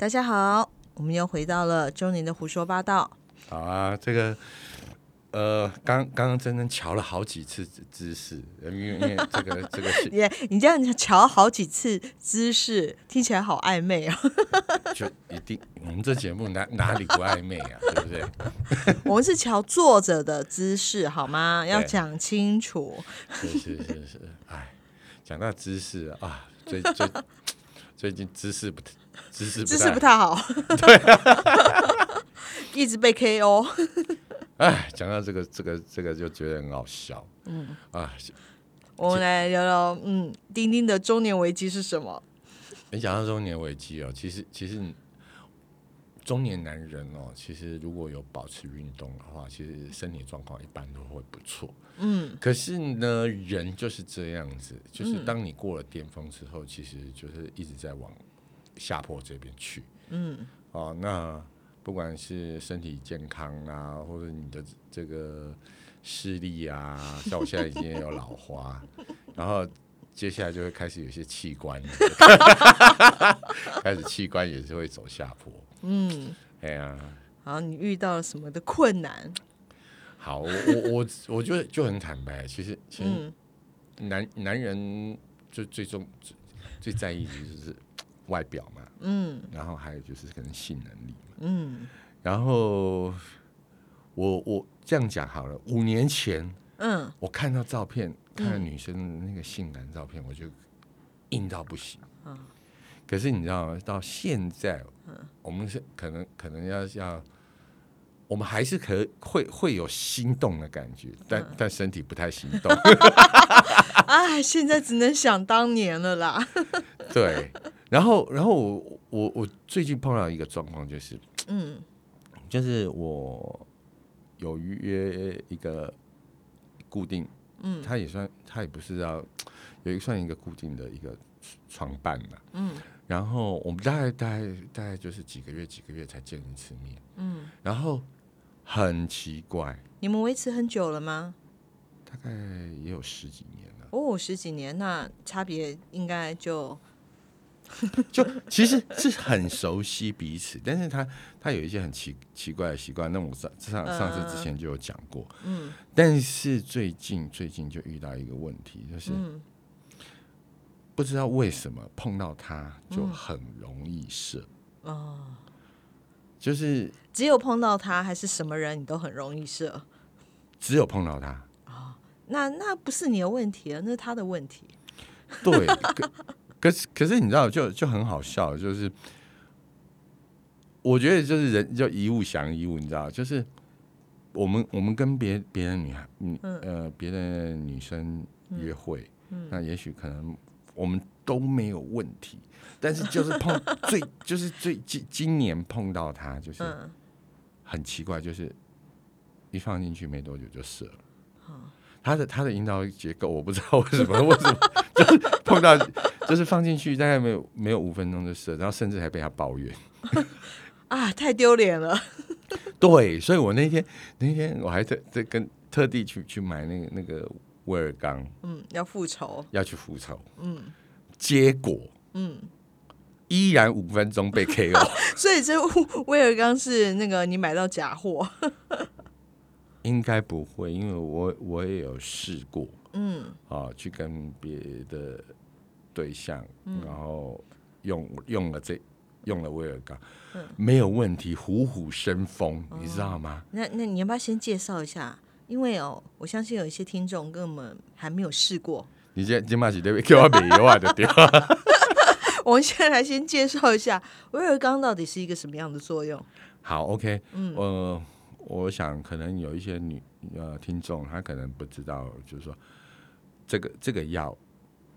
大家好，我们又回到了周年的胡说八道。好啊，这个呃，刚刚刚真真瞧了好几次姿姿势，因为因为这个 这个是耶，你这样瞧好几次姿势，听起来好暧昧啊！就一定，我们这节目哪哪里不暧昧啊？对不对？我们是瞧坐着的姿势，好吗？要讲清楚。是是是是，哎，讲到姿势啊，最最最近姿势不姿势姿势不太太好，对，一直被 KO。哎，讲到这个这个这个就觉得很好笑，嗯啊，我们来聊聊，嗯，丁丁的中年危机是什么？你讲到中年危机哦，其实其实中年男人哦，其实如果有保持运动的话，其实身体状况一般都会不错。嗯，可是呢，人就是这样子，就是当你过了巅峰之后，其实就是一直在往下坡这边去。嗯，哦，那不管是身体健康啊，或者你的这个视力啊，像我现在已经有老花，然后接下来就会开始有些器官，开始器官也是会走下坡。嗯，哎呀，好，你遇到了什么的困难？好，我我我我觉得就很坦白，其实其实嗯男男人就最终最最在意的就是外表嘛，嗯。然后还有就是可能性能力嘛，嗯。然后我我这样讲好了，五年前嗯。我看到照片，看到女生的那个性感照片，我就硬到不行。啊可是你知道吗？到现在，嗯。我们是可能可能要要，我们还是可会会有心动的感觉，但、但身体不太行动。哎，现在只能想当年了啦。对，然后然后我我我最近碰到一个状况，就是嗯。就是我有约一个固定，嗯。他也算他也不是要有一个算一个固定的一个床伴嘛，嗯。然后我们大概大概大概就是几个月几个月才见一次面，嗯，然后很奇怪，你们维持很久了吗？大概也有十几年了，哦，十几年，那差别应该就就其实是很熟悉彼此，但是他他有一些很奇奇怪的习惯，那我上上上次之前就有讲过，嗯但是最近最近就遇到一个问题，就是嗯不知道为什么碰到他就很容易射，哦，就是只有碰到他还是什么人，你都很容易射。只有碰到他，那那不是你的问题了，那是他的问题。对，可可是可是你知道就就很好笑，就是我觉得就是人就一物降一物，你知道，就是我们我们跟别别的女孩，嗯。呃别的女生约会，那也许可能我们都没有问题，但是就是碰最就是最今今年碰到她，就是嗯。很奇怪，就是一放进去没多久就射了。他的他的引导结构我不知道为什么，为什么 就是碰到就是放进去大概没有没有五分钟的事，然后甚至还被他抱怨。啊，太丢脸了。对，所以我那天那天我还特特跟特地去去买那个那个威尔刚嗯，要复仇。要去复仇，嗯结果嗯，依然五分钟被 KO。所以这威尔刚是那个你买到假货。应该不会，因为我我也有试过嗯啊，去跟别的对象，然后用用了这用了威尔刚，没有问题，虎虎生风，你知道吗？那那你要不要先介绍一下？因为哦，我相信有一些听众跟我们还没有试过。你这今嘛是对叫我美油啊的对吧？我们现在来先介绍一下威尔刚到底是一个什么样的作用。好，OK，嗯，呃，我想可能有一些女呃听众，她可能不知道，就是说这个这个药，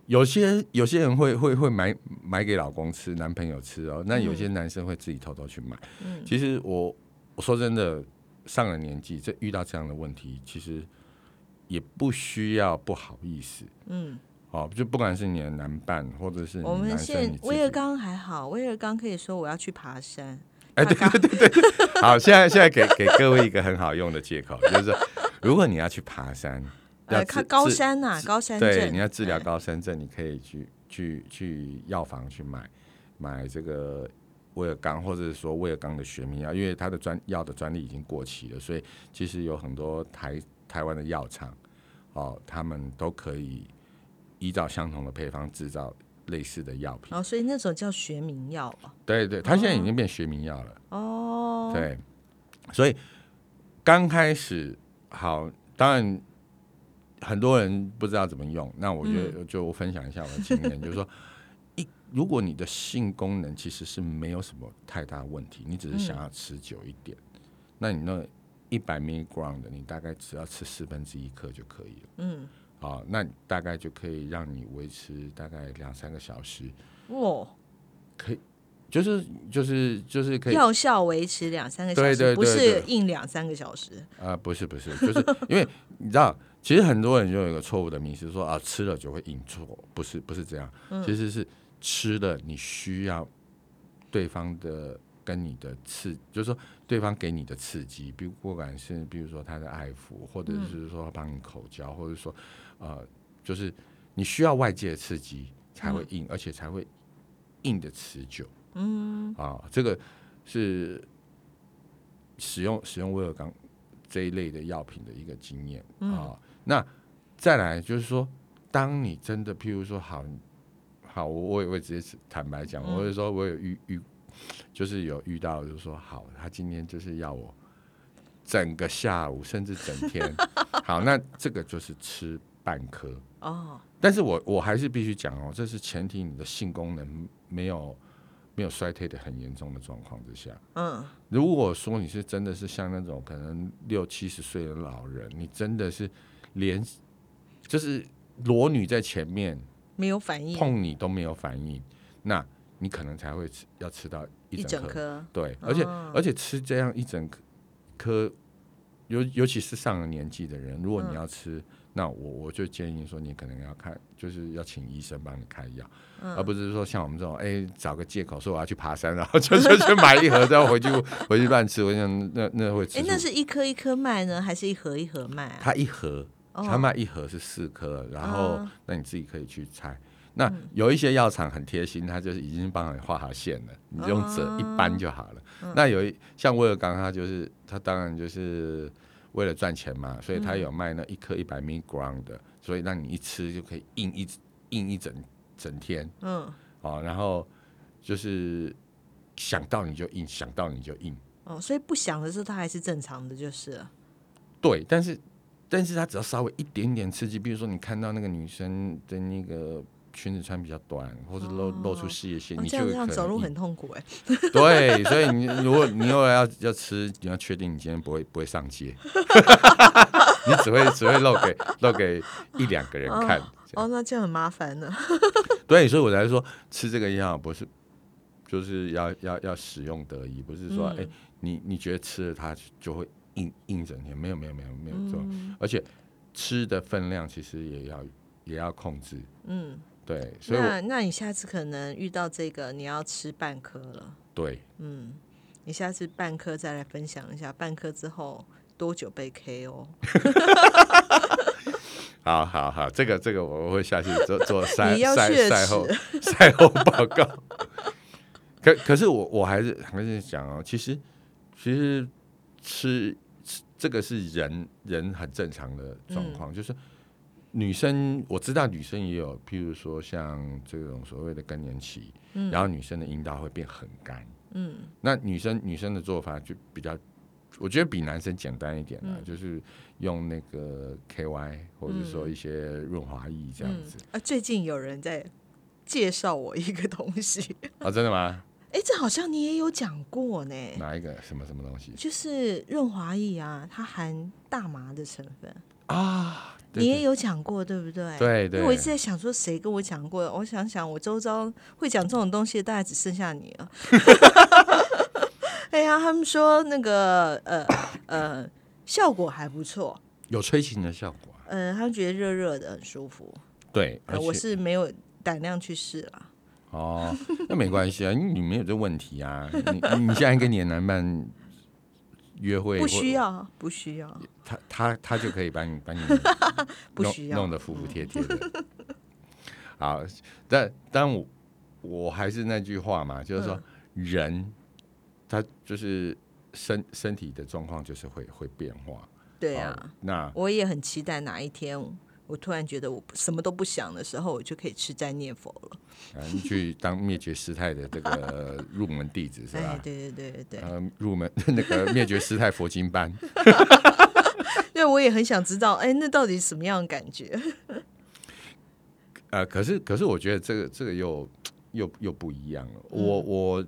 有些有些人会会会买买给老公吃，男朋友吃哦，那有些男生会自己偷偷去买。嗯其实我我说真的，上了年纪，这遇到这样的问题，其实也不需要不好意思。嗯，哦，就不管是你的男伴，或者是我们现威尔刚还好，威尔刚可以说我要去爬山。哎，对对对对对，好，现在现在给给各位一个很好用的借口，就是说如果你要去爬山，要呃，看高山呐、高山对，症。你要治疗哎高山症，你可以去去去药房去买买这个威尔刚，或者是说威尔刚的学名药，因为它的专药的专利已经过期了，所以其实有很多台台湾的药厂哦，他们都可以依照相同的配方制造类似的药品。哦，所以那种叫学名药啊。对对，它现在已经变学名药了。哦，对，所以刚开始好，当然很多人不知道怎么用。那我觉得就分享一下我的经验，就是说，一如果你的性功能其实是没有什么太大问题，你只是想要持久一点，那你那一百 milligram 的，你大概只要吃四分之一克就可以了。嗯，好，那大概就可以让你维持大概两三个小时，哇，就是就是就是可以药效维持两三个小时，对对对不是硬两三个小时。啊，不是不是，就是 因为你知道，其实很多人就有一个错误的迷思，说啊吃了就会硬错，不是不是这样，其实是吃了你需要对方的跟你的刺，就是说对方给你的刺激，比如不管是比如说他的爱抚，或者是说帮你口交，或者说呃，就是你需要外界的刺激才会硬，而且才会硬的持久。嗯，啊，这个是使用使用威尔刚这一类的药品的一个经验啊。那再来就是说，当你真的譬如说好好，我我也会直接坦白讲，我会说我有遇遇，就是有遇到，就是说好，他今天就是要我整个下午甚至整天，好，那这个就是吃半颗。哦，但是我我还是必须讲哦，这是前提你的性功能没有没有衰退的很严重的状况之下。嗯，如果说你是真的是像那种可能六七十岁的老人，你真的是连就是裸女在前面没有反应，碰你都没有反应，那你可能才会吃要吃到一一整颗。对，而且、哦而且吃这样一整颗，尤尤其是上了年纪的人，如果嗯你要吃，那我我就建议说，你可能要看，就是要请医生帮你开药，嗯而不是说像我们这种，哎、找个借口说我要去爬山，然后就 就去买一盒，然后回去 回去乱吃，我想那那会吃哎，出。那是一颗一颗卖呢，还是一盒一盒卖啊？它一盒，哦它卖一盒是四颗，然后嗯那你自己可以去猜。那有一些药厂很贴心，他就是已经帮你画好线了，你就用折一般就好了。嗯那有一像威尔刚，他就是他当然就是为了赚钱嘛，所以他有卖那一颗一百 milligram 的，所以让你一吃就可以硬一硬一整整天嗯，哦，然后就是想到你就硬，想到你就硬。哦，所以不想的时候它还是正常的，就是了。对，但是但是他只要稍微一点点刺激，比如说你看到那个女生的那个裙子穿比较短，或者露露出事业线，哦你就走路很痛苦哎。对，所以你如果你又要要吃，你要确定你今天不会不会上街，你只会只会露给露给一两个人看。哦，那这样很麻烦呢。对，所以我才说吃这个药不是就是要要要使用得宜，不是说哎、你你觉得吃了它就会硬硬整天，没有没有没有没有这种，而且吃的分量其实也要也要控制。嗯，对，所以那那你下次可能遇到这个，你要吃半颗了。对嗯你下次半颗再来分享一下，半颗之后多久被 KO？好好好，这个这个我会下去做做 赛赛血赛后赛后报告。可可是我我还是还是讲哦，其实其实吃吃这个是人人很正常的状况，就是女生我知道女生也有，譬如说像这种所谓的更年期，嗯。然后女生的阴道会变很干，嗯，那女生女生的做法就比较，我觉得比男生简单一点啦，就是用那个 KY 或者说一些润滑液这样子。啊，最近有人在介绍我一个东西，啊，真的吗？哎，这好像你也有讲过呢，哪一个什么什么东西就是润滑液啊，它含大麻的成分，啊？对你也有讲过，对不对？对对因为我一直在想说谁跟我讲过，我想想我周遭会讲这种东西的大概只剩下你了。哎呀，他们说那个呃呃效果还不错，有催情的效果嗯、呃，他们觉得热热的很舒服。对，呃，我是没有胆量去试啦。哦，那没关系啊，因为你没有这问题啊。你你现在跟你的男伴约会，不需要，不需要。他他他就可以把你 把你弄不需要弄得服服帖帖的。好，但但我我还是那句话嘛，就是说，人他就是身身体的状况就是会会变化。对啊，哦那我也很期待哪一天，我突然觉得我什么都不想的时候，我就可以吃斋念佛了。啊你去当灭绝师太的这个 入门弟子是哎吧，？对对对对对，呃，入门那个灭绝师太佛经班，因为我也很想知道，哎，那到底什么样的感觉？呃，可是可是我觉得这个这个又又又不一样了。我嗯我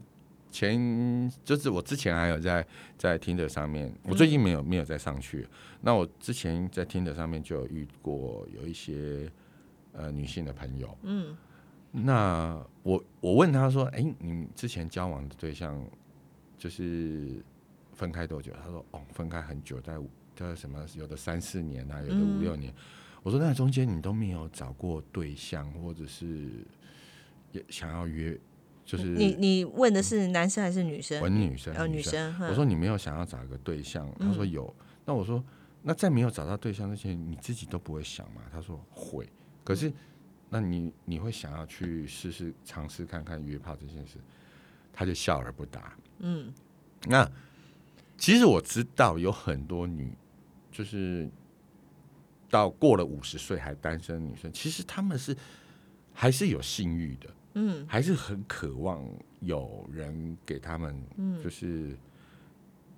前就是我之前还有在在听的上面，我嗯最近没有没有再上去。那我之前在听的上面就有遇过有一些呃女性的朋友，嗯那我我问他说：“哎、你之前交往的对象就是分开多久？”他说：“哦，分开很久，在在什么有的三四年啊，有的五六年。我说：“那中间你都没有找过对象，或者是也想要约，就是你你问的是男生还是女生？问女生，呃，女生。我说你没有想要找一个对象，他说有。那我说那在没有找到对象之前，你自己都不会想吗？他说会。可是那你你会想要去试试尝试看看约炮这件事？他就笑而不答。嗯那其实我知道有很多女，就是到过了五十岁还单身的女生，其实她们是还是有性欲的。嗯。还是很渴望有人给他们，嗯。就是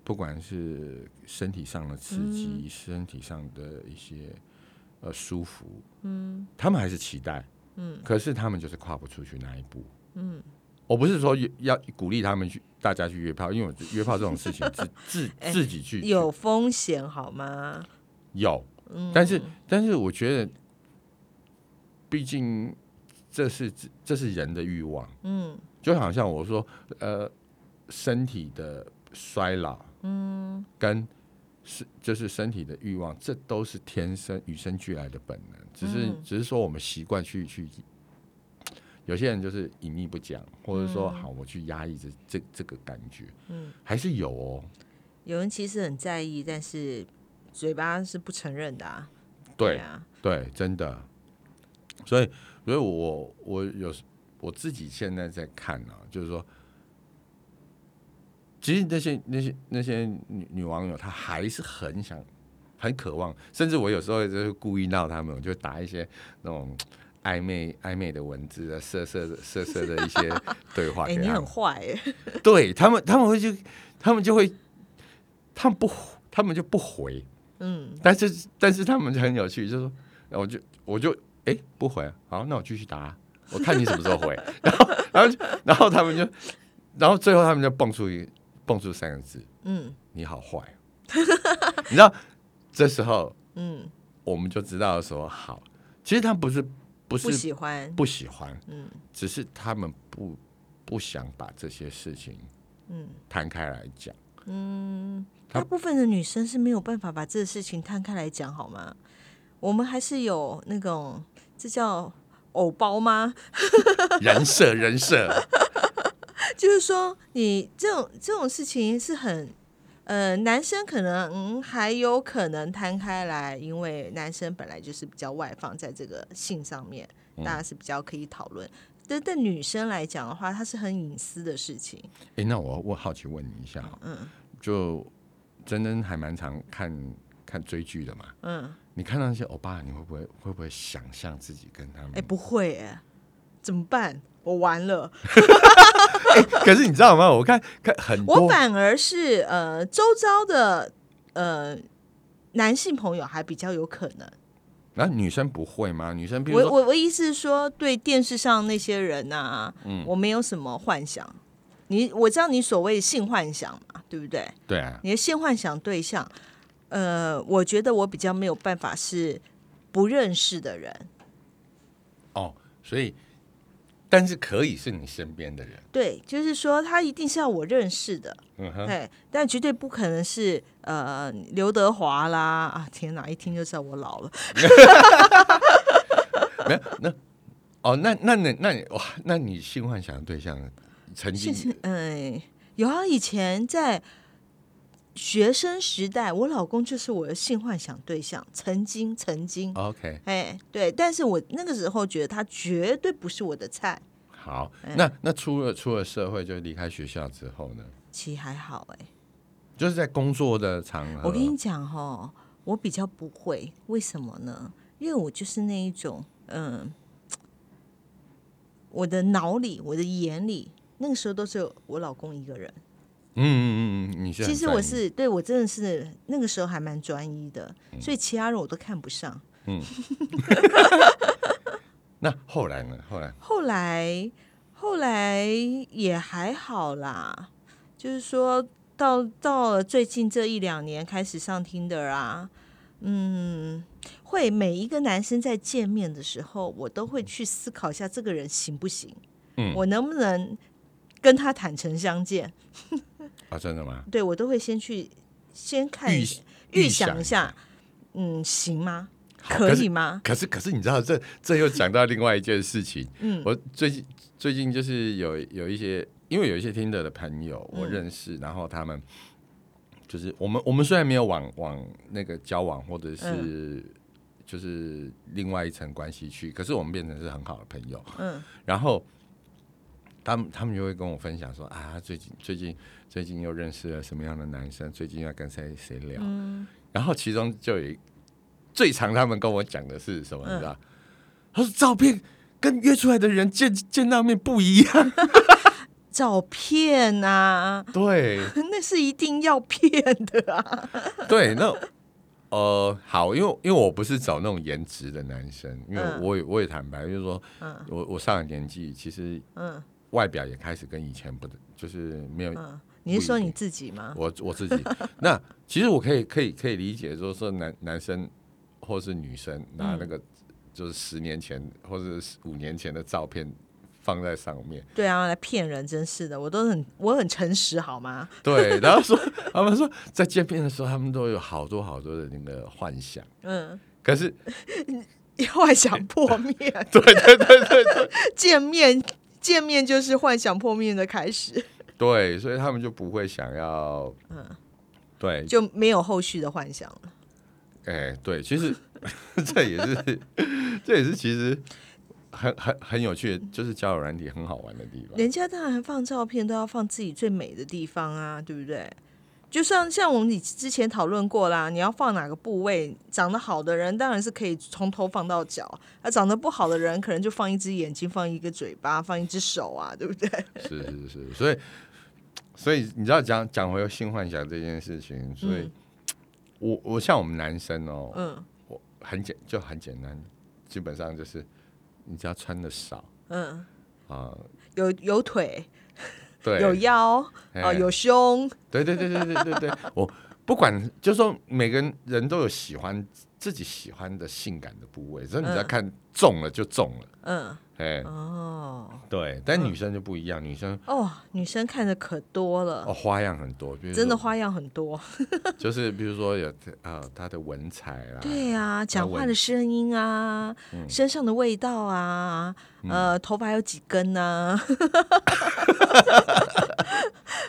不管是身体上的刺激，身体上的一些呃舒服，嗯。他们还是期待，嗯。可是他们就是跨不出去那一步。嗯，我不是说要鼓励他们去大家去约炮，因为约炮这种事情 自自哎自己去有风险好吗？有，嗯，但是但是我觉得，毕竟这是这是人的欲望。嗯就好像我说，呃，身体的衰老嗯跟是就是身体的欲望，这都是天生与生俱来的本能，只是、嗯只是说我们习惯去去，有些人就是隐秘不讲，或者说好我去压抑这这这个感觉，嗯，还是有哦。有人其实很在意，但是嘴巴是不承认的啊。对啊，对，真的。所以，所以我我有时我自己现在在看啊，就是说，其实那些那些那些女女网友，她还是很想、很渴望，甚至我有时候就是故意闹他们，我就打一些那种暧昧暧昧的文字啊，色色的色色的一些 对话哎、你很。坏哎、对他们，他们会就他们就会，他们不他们就不回，嗯但是但是他们就很有趣，就说，我就我就哎、不回啊，好，那我继续打啊、我看你什么时候回，然后然后然后他们就，然后最后他们就蹦出一蹦出三个字，嗯你好坏，你知道，这时候嗯，我们就知道说好，其实他不是不是不喜欢，不喜欢，嗯。只是他们不不想把这些事情嗯。摊开来讲。嗯，大部分的女生是没有办法把这个事情摊开来讲，好吗？我们还是有那种，这叫偶包吗？人 设人设，就是说，你这种这种事情是很，呃，男生可能、嗯、还有可能摊开来，因为男生本来就是比较外放，在这个性上面，嗯大家是比较可以讨论。但对女生来讲的话，它是很隐私的事情。哎、那我我好奇问你一下，嗯就真真还蛮常看看追剧的嘛？嗯，你看到那些欧巴，你会不会会不会想象自己跟他们？哎、不会哎，怎么办？我完了。可是你知道吗？我看看很多，我反而是呃，周遭的呃男性朋友还比较有可能。那、女生不会吗？女生比如我，我我意思是说，对电视上那些人呐、嗯我没有什么幻想。你我知道你所谓性幻想嘛，对不对？对啊，你的性幻想对象，呃，我觉得我比较没有办法是不认识的人。哦，所以，但是可以是你身边的人，对，就是说他一定是要我认识的，嗯哼，对，但绝对不可能是呃刘德华啦啊！天哪，一听就知道我老了。没有那。哦，那那那那你哇，那你性幻想的对象曾是经是，嗯，有啊，以前在学生时代，我老公就是我的性幻想对象，曾经曾经，OK 哎，对，但是我那个时候觉得他绝对不是我的菜，好，嗯那那出了出了社会，就离开学校之后呢，其实还好哎、就是在工作的场合，我跟你讲哈，我比较不会，为什么呢？因为我就是那一种，嗯，我的脑里、我的眼里，那个时候都是我老公一个人。嗯嗯嗯嗯，你其实我是对我真的是那个时候还蛮专一的，嗯所以其他人我都看不上。嗯 那后来呢？后来后来后来也还好啦，就是说到到了最近这一两年开始上听的啊，嗯，会每一个男生在见面的时候，我都会去思考一下这个人行不行，嗯我能不能跟他坦诚相见？啊，真的吗？对我都会先去先看预预想想一下，嗯，行吗？可以吗？可是可是你知道，这这又讲到另外一件事情。嗯我最近最近就是有有一些，因为有一些听的的朋友我嗯认识，然后他们就是我们我们虽然没有往往那个交往或者是、嗯就是另外一层关系去，可是我们变成是很好的朋友。嗯然后他们他们就会跟我分享说啊，最近最近最近又认识了什么样的男生，最近要跟谁谁聊。嗯然后其中就有最常他们跟我讲的是什么，嗯你知道？他说照片跟约出来的人见见到面不一样。照片啊，对 那是一定要骗的啊。对，那呃好，因为因为我不是找那种颜值的男生，因为嗯我也我也坦白，就是说嗯我我上了年纪，其实嗯外表也开始跟以前不就是没有嗯，你是说你自己吗？我我自己。那其实我可以可以可以理解，就是说男男生或是女生拿那个就是十年前或者是五年前的照片放在上面，对啊，来骗人，真是的，我都很我很诚实，好吗？对，然后说 他们说在见面的时候，他们都有好多好多的那个幻想，嗯，可是 幻想破灭，对对对对对。见面见面就是幻想破灭的开始，对，所以他们就不会想要，嗯对，就没有后续的幻想了。哎，对，其实 这也是 这也是其实很很很有趣的，就是交友软体很好玩的地方。人家当然放照片都要放自己最美的地方啊，对不对？就像像我们你之前讨论过啦，你要放哪个部位，长得好的人当然是可以从头放到脚，啊，长得不好的人可能就放一只眼睛，放一个嘴巴，放一只手啊，对不对？是是是，所以所以你知道讲讲回性幻想这件事情，所以、嗯。我我像我们男生哦，嗯。我很简就很简单，基本上就是你只要穿的少嗯，啊、有有腿，对，有腰，哎。哦，有胸，对对对对对对对，我不管，就说每个人都有喜欢自己喜欢的性感的部位，所以你只要嗯。看中了就中了，嗯，哎、哦对，但女生就不一样，女生哦，女生看的可多了，哦花样很多，比如真的花样很多。就是比如说有呃她的文采啦，对啊，讲话的声音啊，嗯。身上的味道啊，呃，头发有几根啊？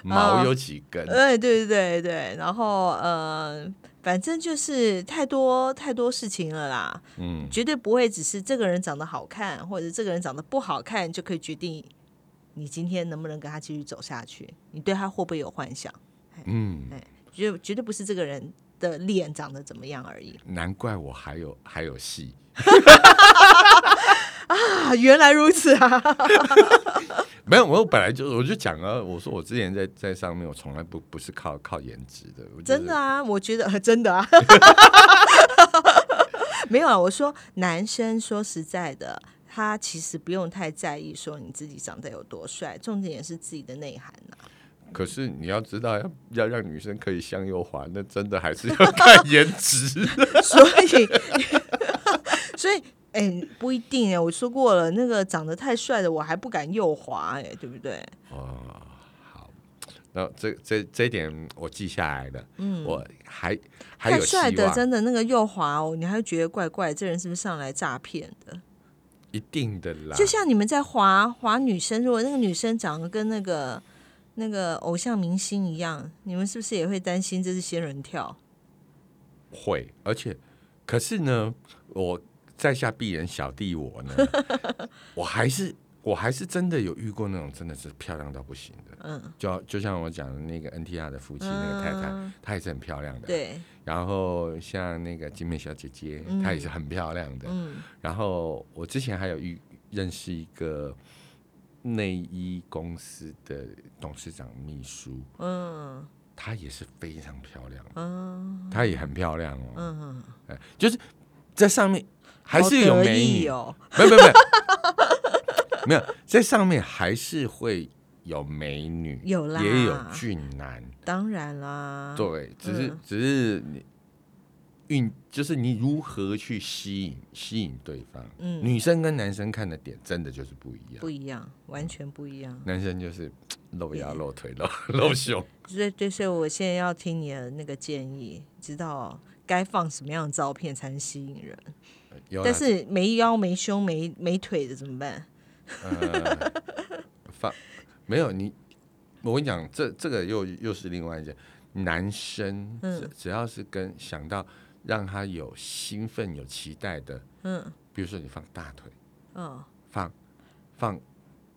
毛有几根，哎，对对对对，然后呃，反正就是太多太多事情了啦，嗯，绝对不会只是这个人长得好看，或者这个人长得不好看就可以决定你今天能不能跟他继续走下去，你对他会不会有幻想？嗯，哎绝绝对不是这个人的脸长得怎么样而已难怪我还有还有戏，啊！原来如此啊！没有，我本来就我就讲了，我说我之前在在上面，我从来不不是靠靠颜值的，就是真的啊，我觉得、呃 真的啊，没有啊。我说男生说实在的，他其实不用太在意说你自己长得有多帅，重点也是自己的内涵呐、可是你要知道，要要让女生可以向右滑，那真的还是要看颜值。所以，所以。哎、不一定哎，我说过了，那个长得太帅的，我还不敢右滑哎，对不对？哦，好，那这这这一点我记下来了。嗯，我还还有太帅的，真的那个右滑哦，你还会觉得怪怪，这人是不是上来诈骗的？一定的啦。就像你们在滑滑女生，如果那个女生长得跟那个那个偶像明星一样，你们是不是也会担心这是仙人跳？会，而且可是呢，我在下鄙人小弟我呢，我还是我我还是真的有遇过那种真的是漂亮到不行的，嗯，就就像我讲的那个 NTR 的夫妻那个太太，嗯。她也是很漂亮的。对，然后像那个金美小姐姐，嗯。她也是很漂亮的。嗯。然后我之前还有遇认识一个内衣公司的董事长秘书，嗯。她也是非常漂亮，嗯。她也很漂亮哦。嗯，哎，就是在上面还是有美女，意哦，没有没有没有。没有，在上面还是会有美女，有啦。也有俊男，当然啦，对，只是、嗯。只是你运就是你如何去吸引吸引对方，嗯。女生跟男生看的点真的就是不一样，不一样，完全不一样。男生就是 露腰露腿露 露胸，所以，对，所以我现在要听你的那个建议，知道该放什么样的照片才能吸引人。有但是没腰、没胸、没没腿的怎么办？呃放没有你，我跟你讲，这这个又又是另外一件，男生嗯。只只要是跟想到让他有兴奋、有期待的，嗯。比如说你放大腿，嗯。放放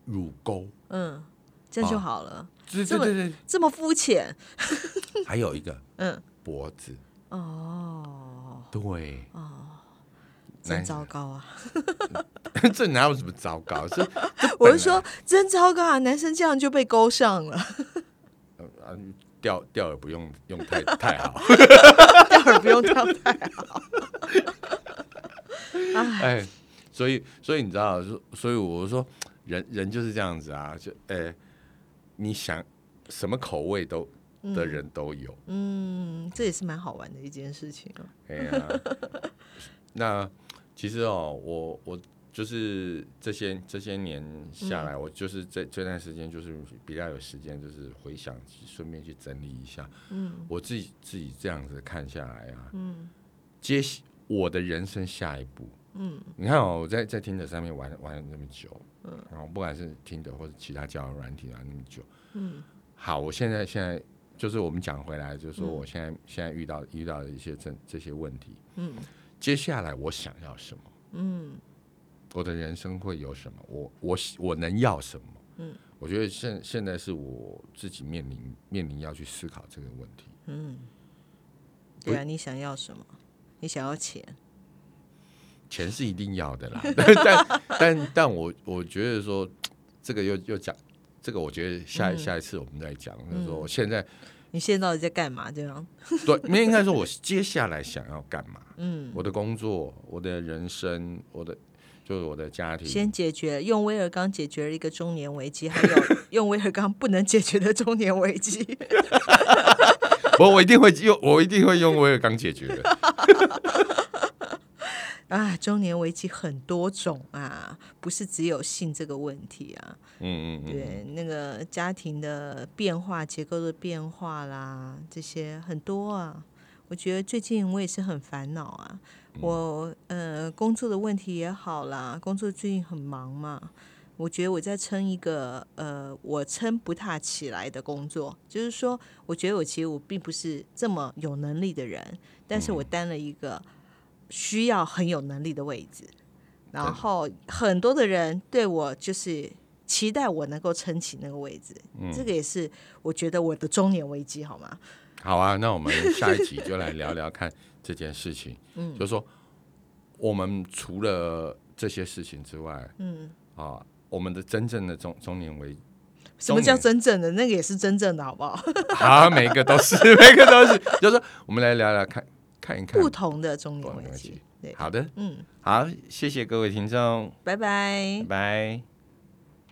乳沟，嗯，这样就好了。对这么对对对，这么肤浅？还有一个嗯，脖子，哦，对，真糟糕啊！这哪有什么糟糕？是我是说，真糟糕啊！男生这样就被勾上了，嗯，钓钓饵不用用太 太好，钓饵不用钓太好。哎，所以所以你知道，所所以我说人人就是这样子啊，就哎，你想什么口味都的人都有，嗯，这也是蛮好玩的一件事情哦。哎呀，那其实哦，我我就是这些这些年下来，我就是这这段时间就是比较有时间，就是回想，顺便去整理一下，嗯。我自己自己这样子看下来啊，嗯。接我的人生下一步。嗯。你看哦，我在在听的上面玩玩了那么久，嗯，然后不管是听的或者其他交友软体玩那么久，嗯。好，我现在现在就是我们讲回来，就是说我现在、现在遇到遇到的一些这这些问题，嗯接下来我想要什么？嗯我的人生会有什么？我我我能要什么？嗯，我觉得现现在是我自己面临面临要去思考这个问题。嗯，对啊，你想要什么？你想要钱？钱是一定要的啦，但但但但我我觉得说这个又又讲这个，我觉得下、嗯下一次我们再讲，就是说我现在你现在到底在干嘛？这样？对，没应该说我接下来想要干嘛？嗯，我的工作，我的人生，我的就是我的家庭，先解决用威尔刚解决了一个中年危机，还有 用威尔刚不能解决的中年危机。我我一定会用，我一定会用威尔刚解决的。啊，中年危机很多种啊，不是只有性这个问题啊。嗯嗯嗯，对，那个家庭的变化、结构的变化啦，这些很多啊。我觉得最近我也是很烦恼啊。我呃工作的问题也好啦，工作最近很忙嘛。我觉得我在撑一个呃，我撑不大起来的工作，就是说，我觉得我其实我并不是这么有能力的人，但是我担了一个需要很有能力的位置，然后很多的人对我就是期待我能够撑起那个位置，嗯这个也是我觉得我的中年危机，好吗？好啊，那我们下一集就来聊聊看这件事情。嗯，就是说我们除了这些事情之外，嗯啊，我们的真正的中中年危什么叫真正的？那个也是真正的，好不好？啊，每个都是，每个都是，就是说我们来聊聊看看一看。不同的中年危机。好的，嗯，好，谢谢各位听众，拜拜。拜。拜。